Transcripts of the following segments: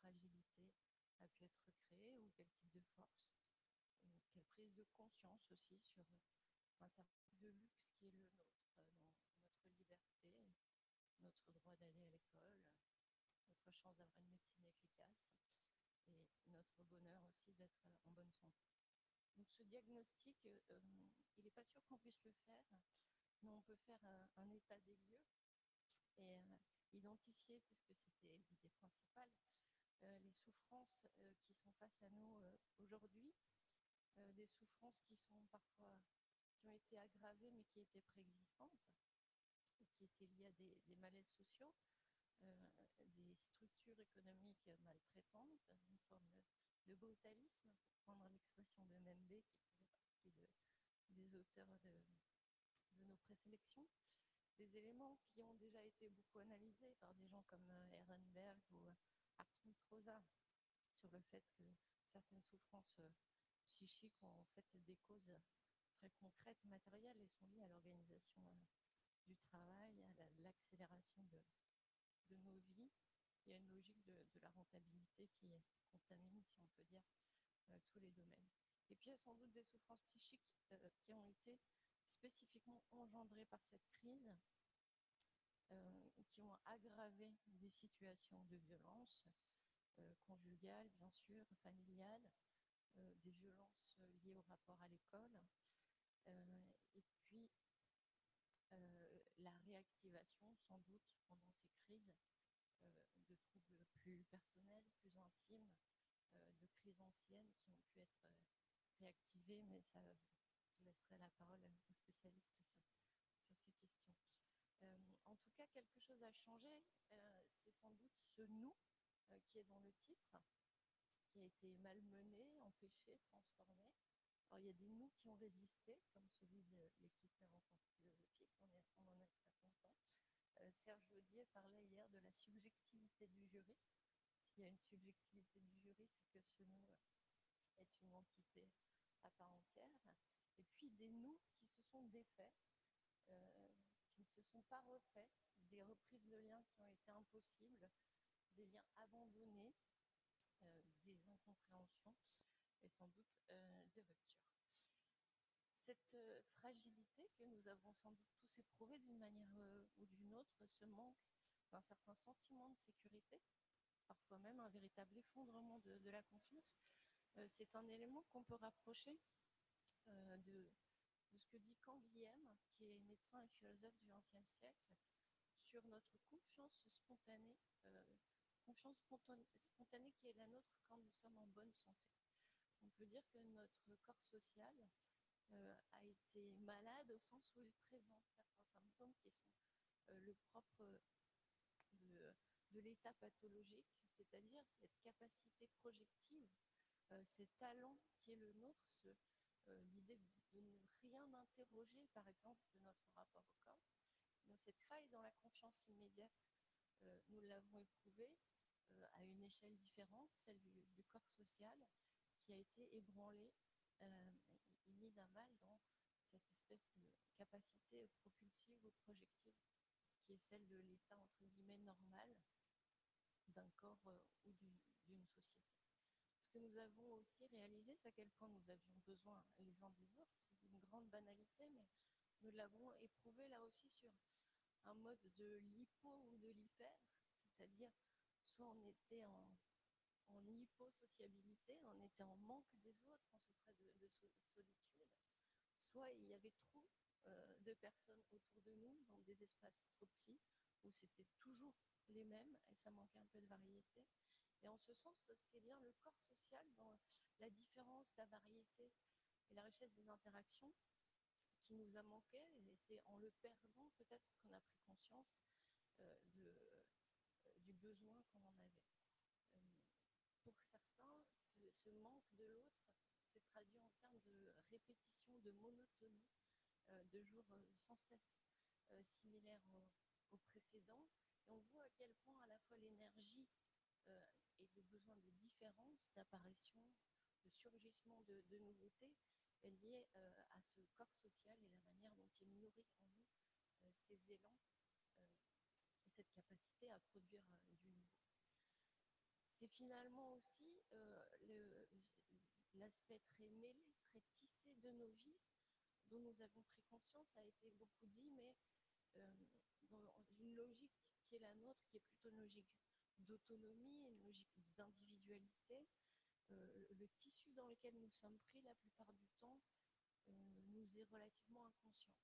fragilité a pu être créé ou quel type de force, quelle prise de conscience aussi sur un certain de luxe qui est le nôtre, notre liberté, notre droit d'aller à l'école, notre chance d'avoir une médecine efficace et notre bonheur aussi d'être en bonne santé. Donc ce diagnostic, euh, il n'est pas sûr qu'on puisse le faire, mais on peut faire un, état des lieux et euh, identifier, puisque c'était l'idée principale, euh, les souffrances qui sont face à nous aujourd'hui, des souffrances qui sont parfois qui ont été aggravées mais qui étaient préexistantes, qui étaient liées à des, malaises sociaux, des structures économiques maltraitantes, une forme de brutalisme, pour prendre l'expression de Membe, qui fait partie des auteurs de, nos présélections, des éléments qui ont déjà été beaucoup analysés par des gens comme euh, Ehrenberg ou euh, sur le fait que certaines souffrances euh, psychiques ont en fait des causes très concrètes, matérielles et sont liées à l'organisation du travail, à l'accélération de, nos vies. Il y a une logique de, la rentabilité qui contamine, si on peut dire, tous les domaines. Et puis il y a sans doute des souffrances psychiques qui ont été spécifiquement engendrées par cette crise, euh, qui ont aggravé des situations de violence euh, conjugale, bien sûr, familiale, euh, des violences liées au rapport à l'école, et puis la réactivation, sans doute, pendant ces crises, de troubles plus personnels, plus intimes, de crises anciennes qui ont pu être réactivées, mais ça laisserait la parole aux spécialistes sur, ces questions. Euh, en tout cas, quelque chose a changé. Euh, c'est sans doute ce nous euh, qui est dans le titre, qui a été malmené, empêché, transformé. Alors, il y a des nous qui ont résisté, comme celui de l'équipe des rencontres philosophiques, on, est, on en est très content. Serge Audier parlait hier de la subjectivité du jury. S'il y a une subjectivité du jury, c'est que ce nous est une entité à part entière et puis des nous qui se sont défaits, euh, sont pas refaits, des reprises de liens qui ont été impossibles, des liens abandonnés, euh, des incompréhensions et sans doute euh, des ruptures. Cette fragilité que nous avons sans doute tous éprouvée d'une manière ou d'une autre, ce manque d'un certain sentiment de sécurité, parfois même un véritable effondrement de, de la confiance, c'est un élément qu'on peut rapprocher euh, de, ce que dit Canguilhem, qui est médecin et philosophe du XXe siècle, sur notre confiance spontanée, euh, confiance spontanée qui est la nôtre quand nous sommes en bonne santé. On peut dire que notre corps social euh, a été malade au sens où il présente certains symptômes qui sont le propre de, l'état pathologique, c'est-à-dire cette capacité projective, ces talents qui est le nôtre, euh, l'idée de ne rien interroger, par exemple, de notre rapport au corps. Dans cette faille dans la confiance immédiate, euh, nous l'avons éprouvée euh, à une échelle différente, celle du, corps social, qui a été ébranlée et mise à mal dans cette espèce de capacité propulsive ou projective qui est celle de l'état entre guillemets normal d'un corps ou d'une société que nous avons aussi réalisé, c'est à quel point nous avions besoin les uns des autres. C'est une grande banalité, mais nous l'avons éprouvé là aussi sur un mode de l'hypo ou de l'hyper, c'est-à-dire soit on était en, en hypo-sociabilité, on était en manque des autres, on souffrait de, solitude, soit il y avait trop euh, de personnes autour de nous dans des espaces trop petits où c'était toujours les mêmes et ça manquait un peu de variété. Et en ce sens, c'est bien le corps social dans la différence, la variété et la richesse des interactions qui nous a manqué. Et c'est en le perdant peut-être qu'on a pris conscience euh, euh, du besoin qu'on en avait. Euh, pour certains, ce, manque de l'autre s'est traduit en termes de répétition, de monotonie, de jours sans cesse similaires aux, précédents. Et on voit à quel point à la fois l'énergie et le besoin de différence, d'apparition, de surgissement de, nouveautés est lié euh, à ce corps social et la manière dont il nourrit en nous euh, ces élans, euh, cette capacité à produire du nouveau. C'est finalement aussi l'aspect très mêlé, très tissé de nos vies dont nous avons pris conscience, ça a été beaucoup dit, mais dans une logique qui est la nôtre, qui est plutôt logique d'autonomie, une logique d'individualité, le tissu dans lequel nous sommes pris la plupart du temps nous est relativement inconscient.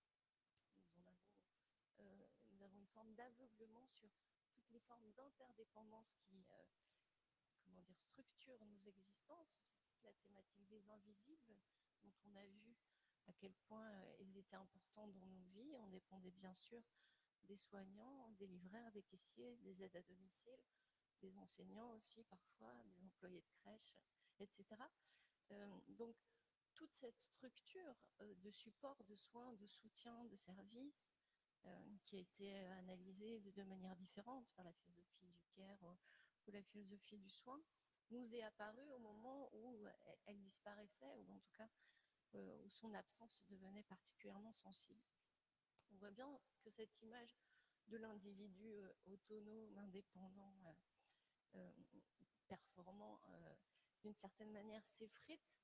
Nous, avons, une forme d'aveuglement sur toutes les formes d'interdépendance qui comment dire, structurent nos existences, la thématique des invisibles, dont on a vu à quel point ils étaient importants dans nos vies. On dépendait bien sûr des soignants, des livreurs, des caissiers, des aides à domicile, des enseignants aussi parfois, des employés de crèche, etc. donc toute cette structure de support, de soins, de soutien, de services, qui a été analysée de deux manières différentes par la philosophie du care ou la philosophie du soin, nous est apparue au moment où elle disparaissait, ou en tout cas où son absence devenait particulièrement sensible. On voit bien que cette image de l'individu autonome, indépendant, performant, d'une certaine manière s'effrite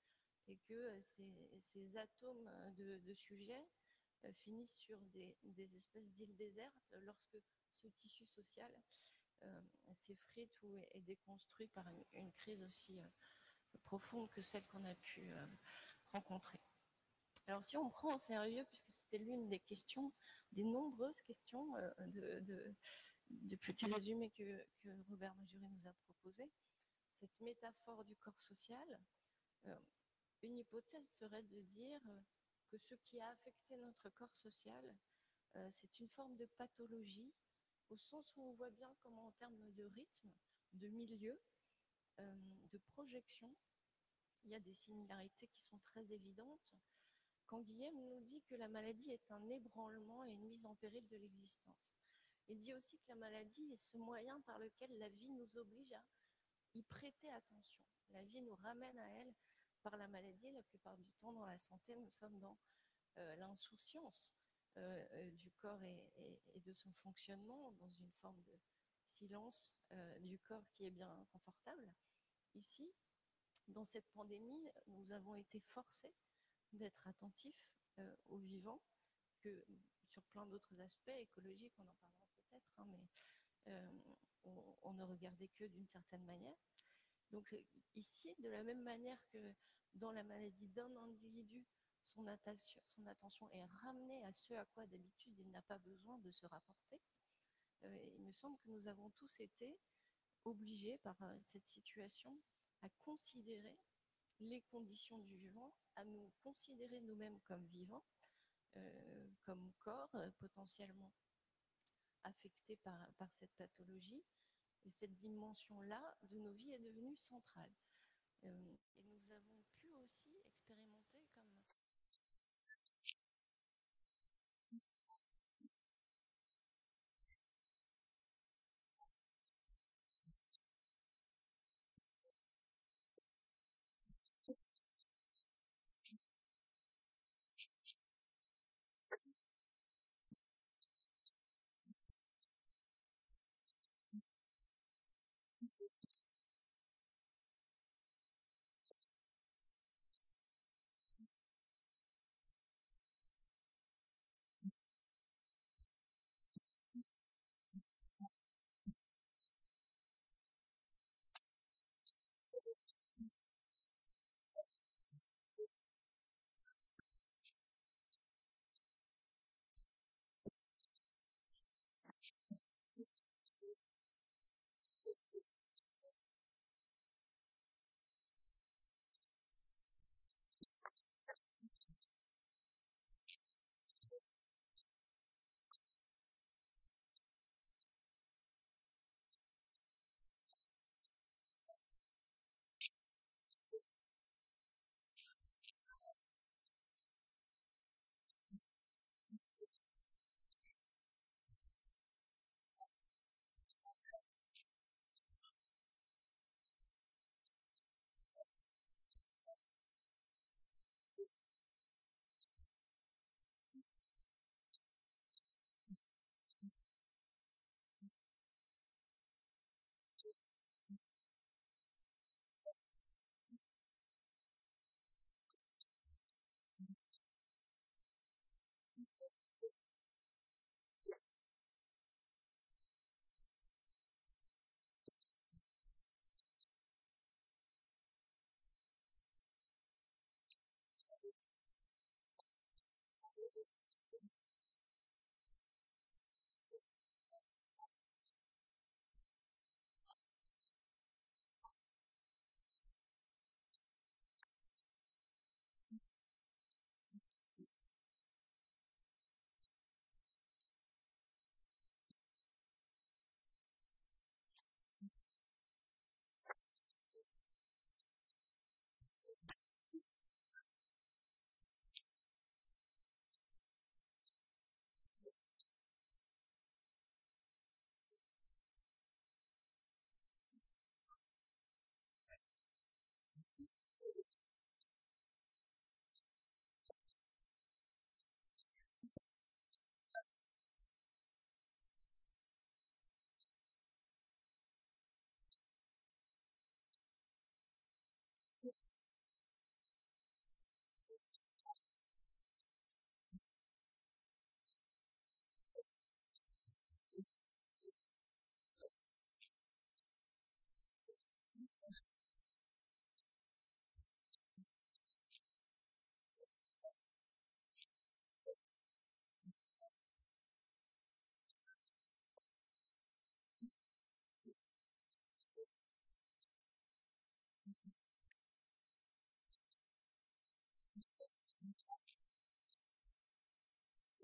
et que ces, atomes de, sujets finissent sur des, espèces d'îles désertes lorsque ce tissu social s'effrite ou est, déconstruit par une, crise aussi profonde que celle qu'on a pu rencontrer. Alors si on prend au sérieux, puisque c'était l'une des questions, des nombreuses questions de, de, petits résumés que, que Robert Majoré nous a proposé, cette métaphore du corps social, une hypothèse serait de dire que ce qui a affecté notre corps social, c'est une forme de pathologie, au sens où on voit bien comment en termes de rythme, de milieu, de projection, il y a des similarités qui sont très évidentes. Quand Guillaume nous dit que la maladie est un ébranlement et une mise en péril de l'existence. Il dit aussi que la maladie est ce moyen par lequel la vie nous oblige à y prêter attention. La vie nous ramène à elle par la maladie. La plupart du temps, dans la santé, nous sommes dans euh, l'insouciance euh, euh, du corps et, de son fonctionnement, dans une forme de silence du corps qui est bien confortable. Ici, dans cette pandémie, nous avons été forcés d'être attentifs aux vivants, que sur plein d'autres aspects écologiques, on en parlera peut-être, hein, mais on, ne regardait que d'une certaine manière. Donc ici, de la même manière que dans la maladie d'un individu, son attention, son attention, est ramenée à ce à quoi d'habitude il n'a pas besoin de se rapporter, il me semble que nous avons tous été obligés par cette situation à considérer les conditions du vivant, à nous considérer nous-mêmes comme vivants, comme corps potentiellement affectés par, cette pathologie. Et cette dimension-là de nos vies est devenue centrale. et nous avons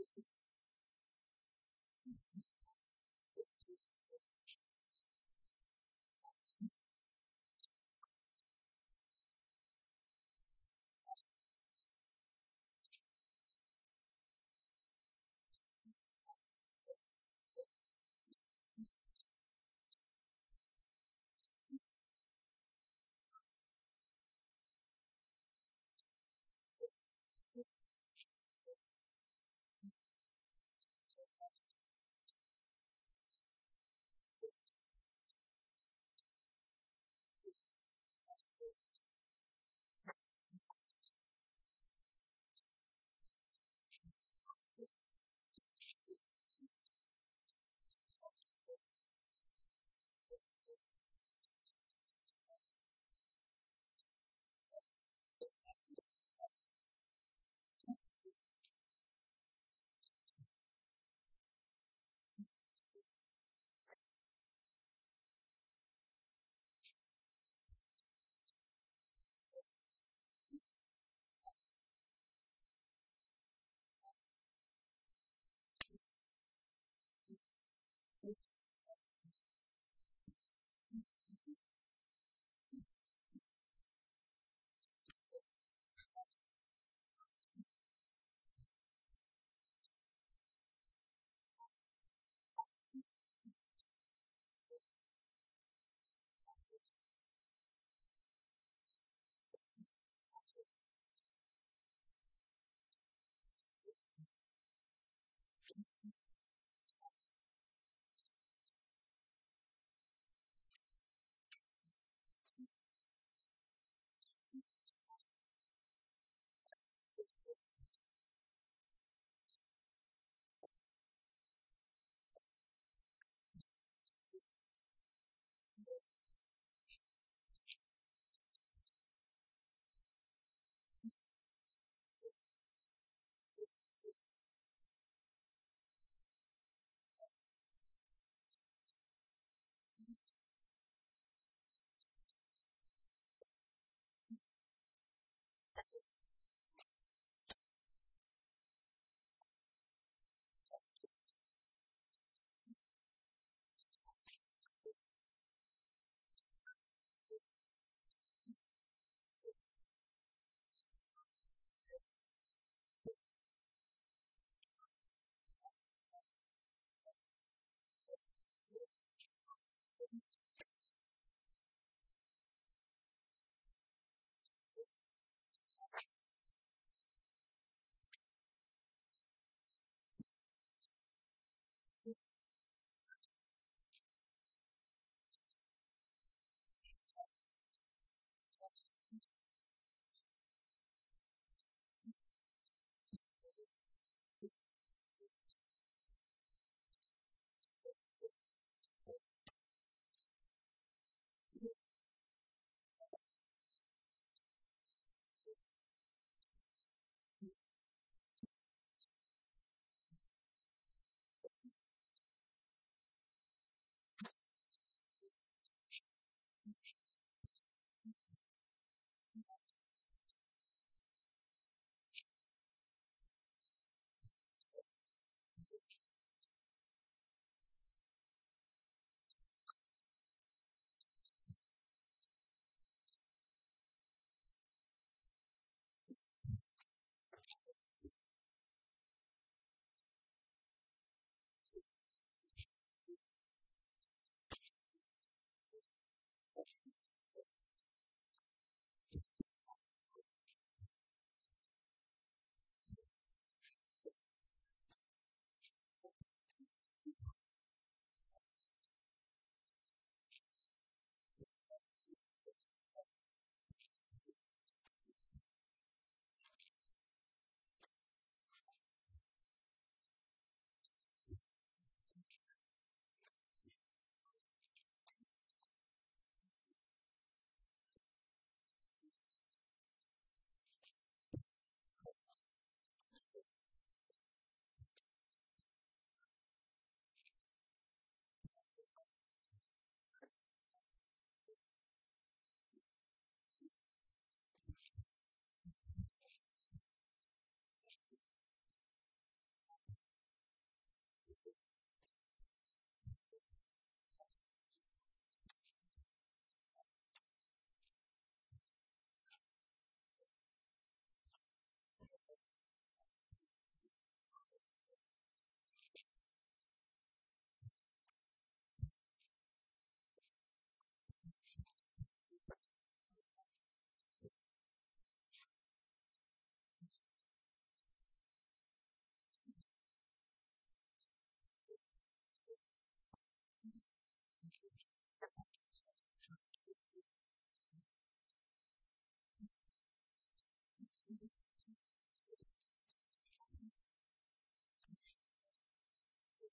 Thank you.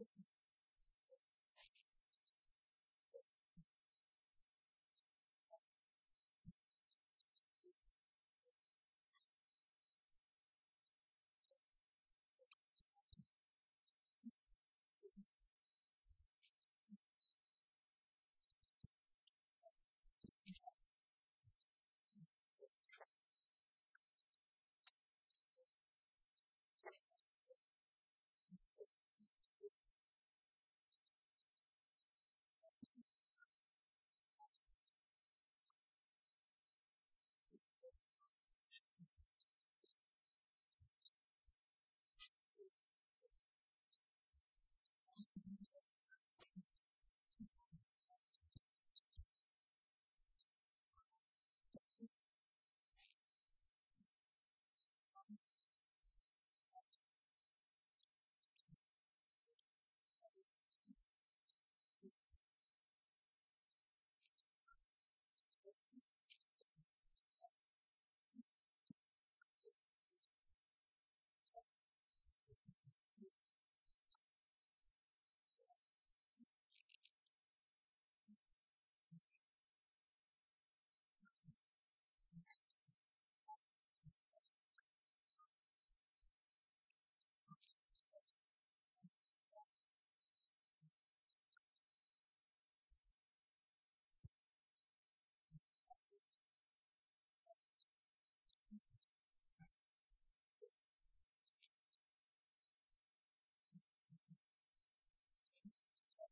Jesus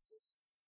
Jesus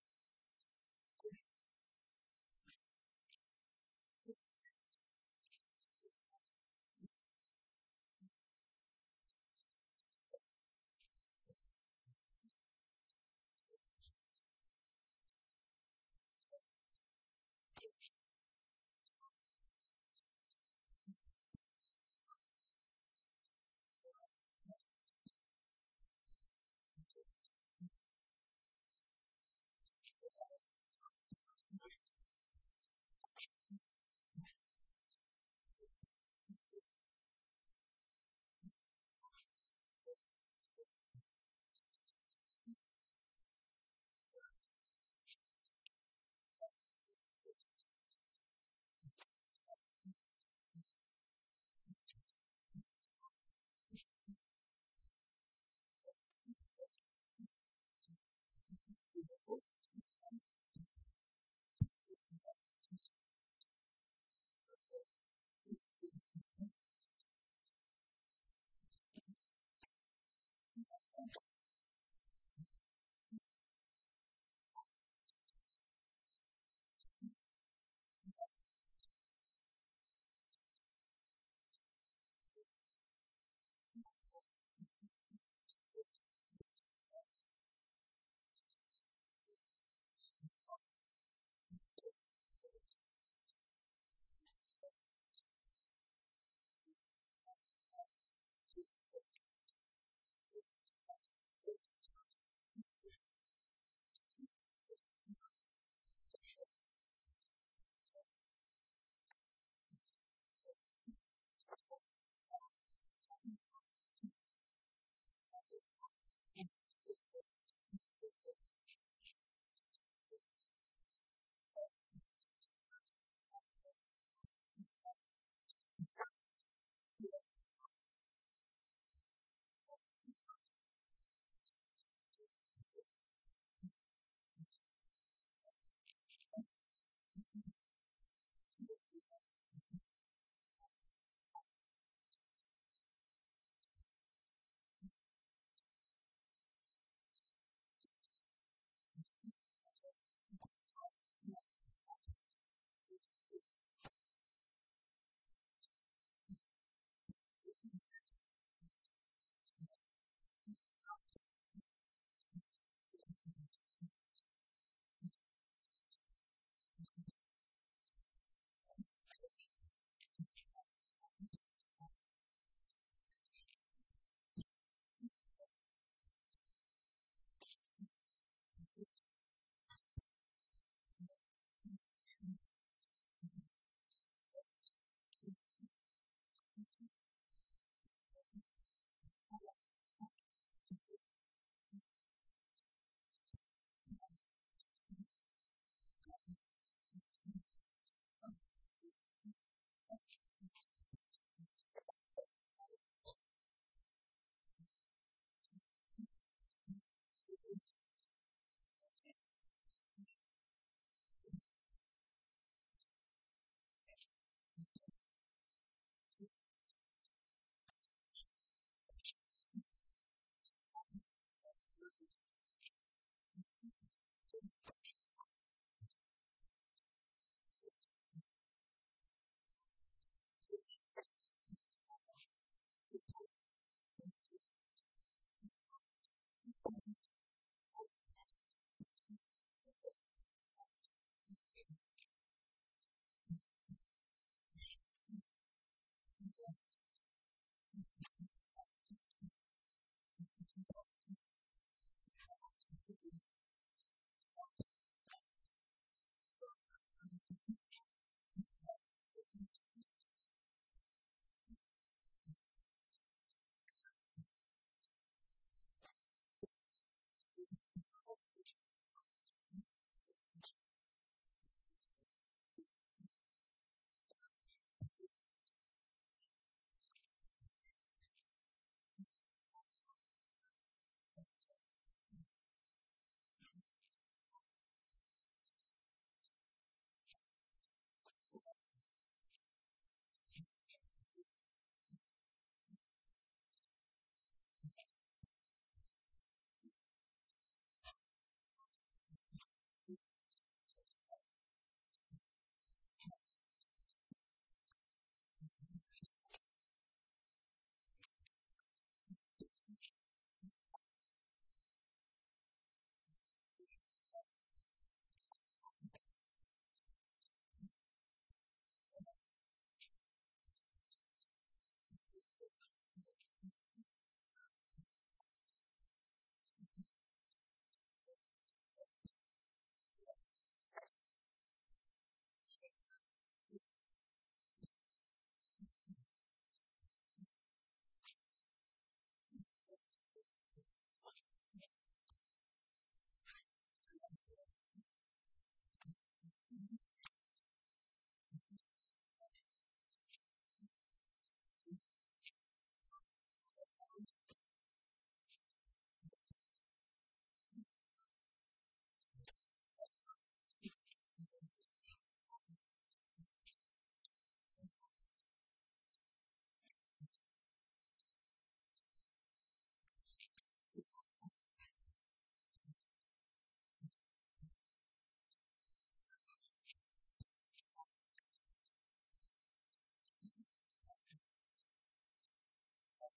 Jesus Christ.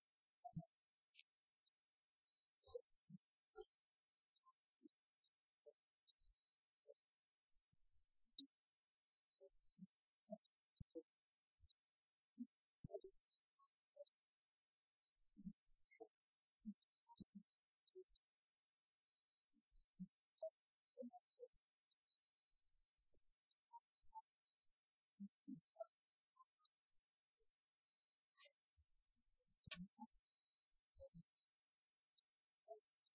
Jesus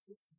scripture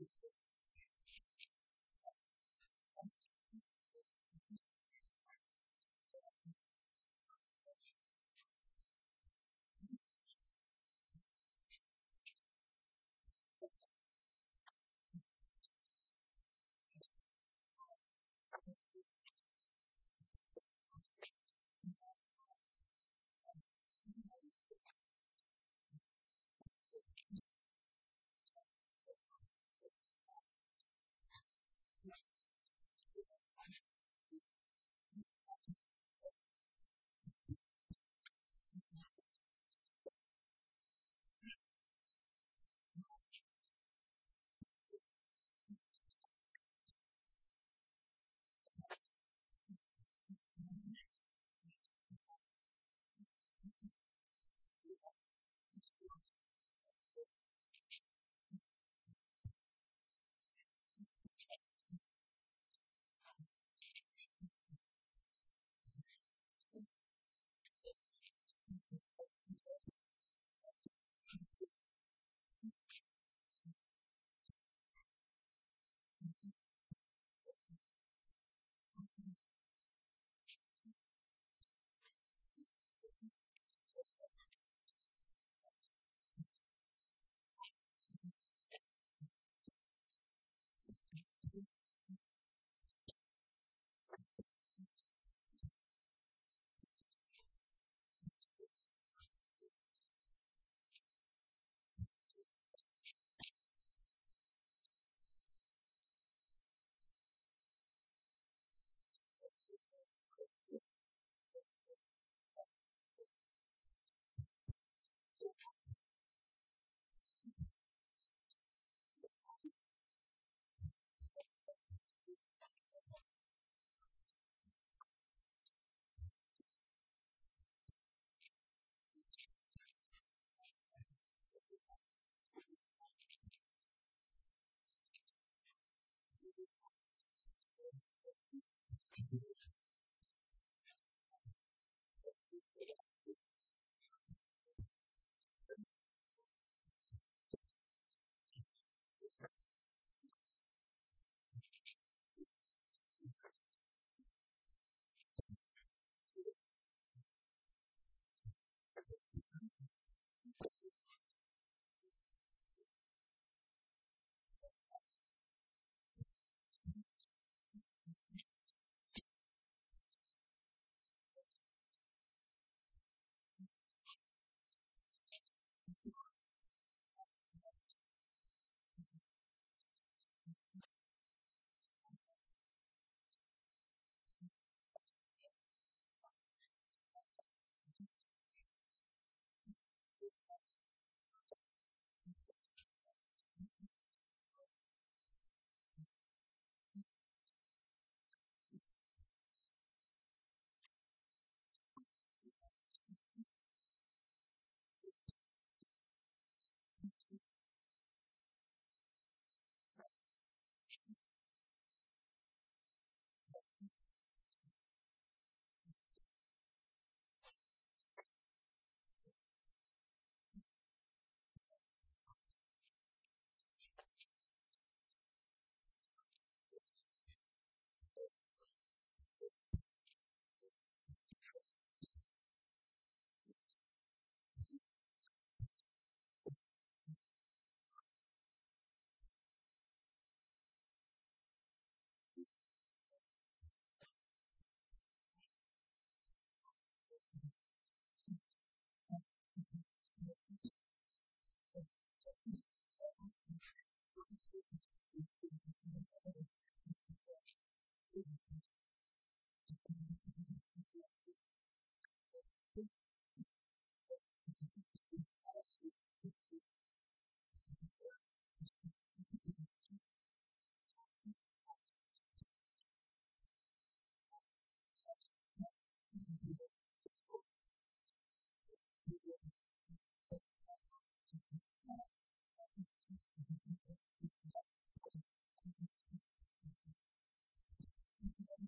existence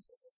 Jesus.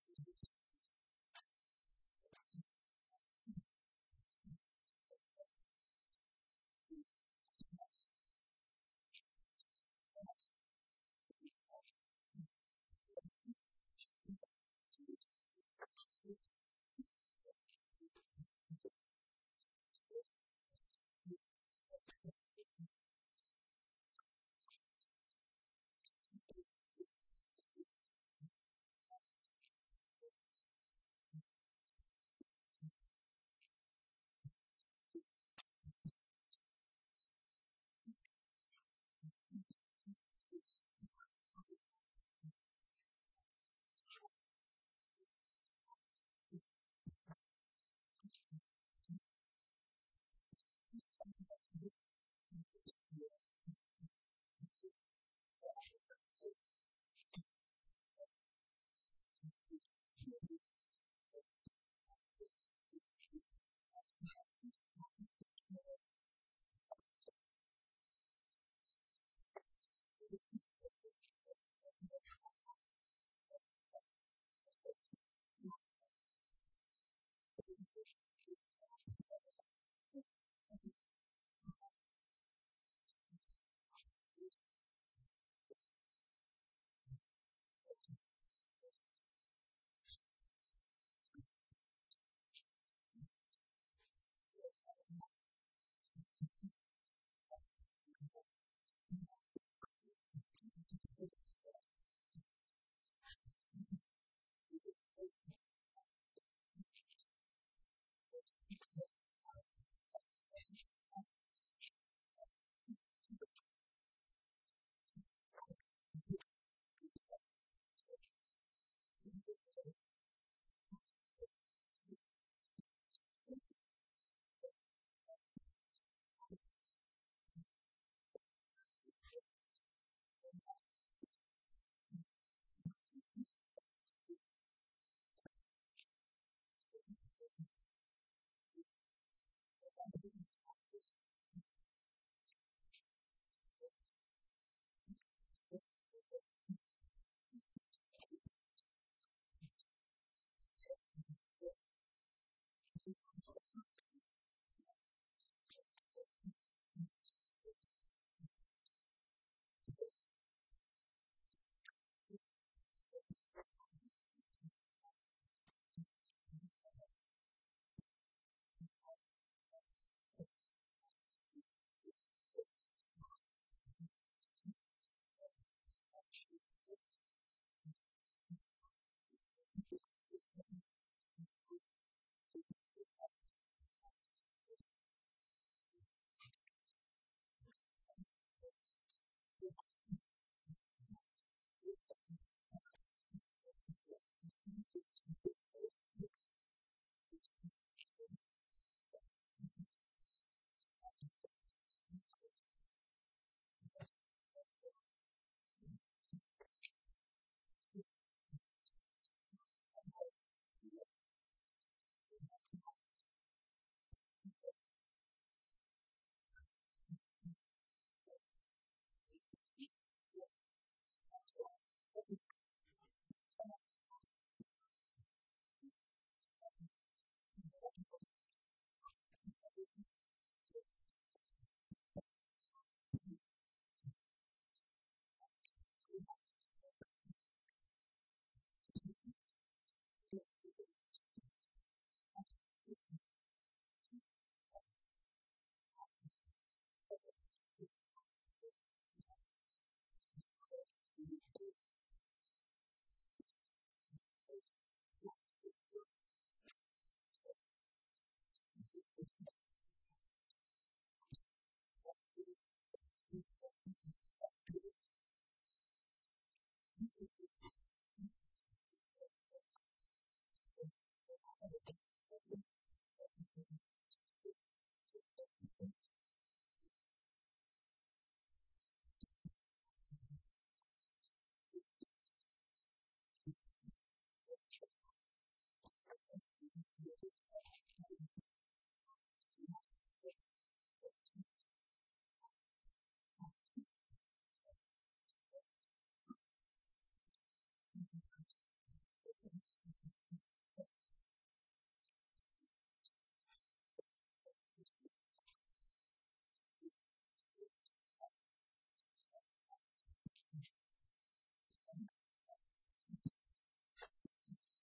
Jesus. Jesus. business.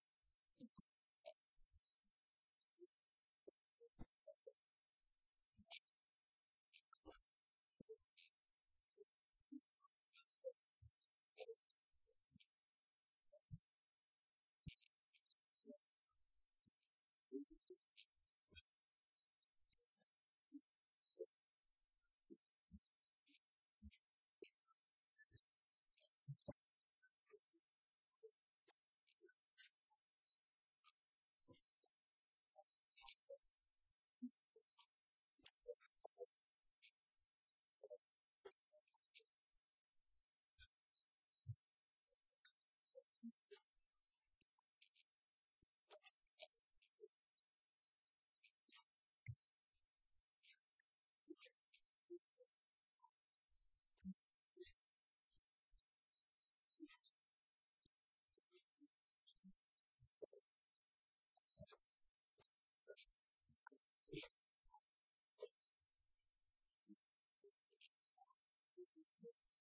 Jesus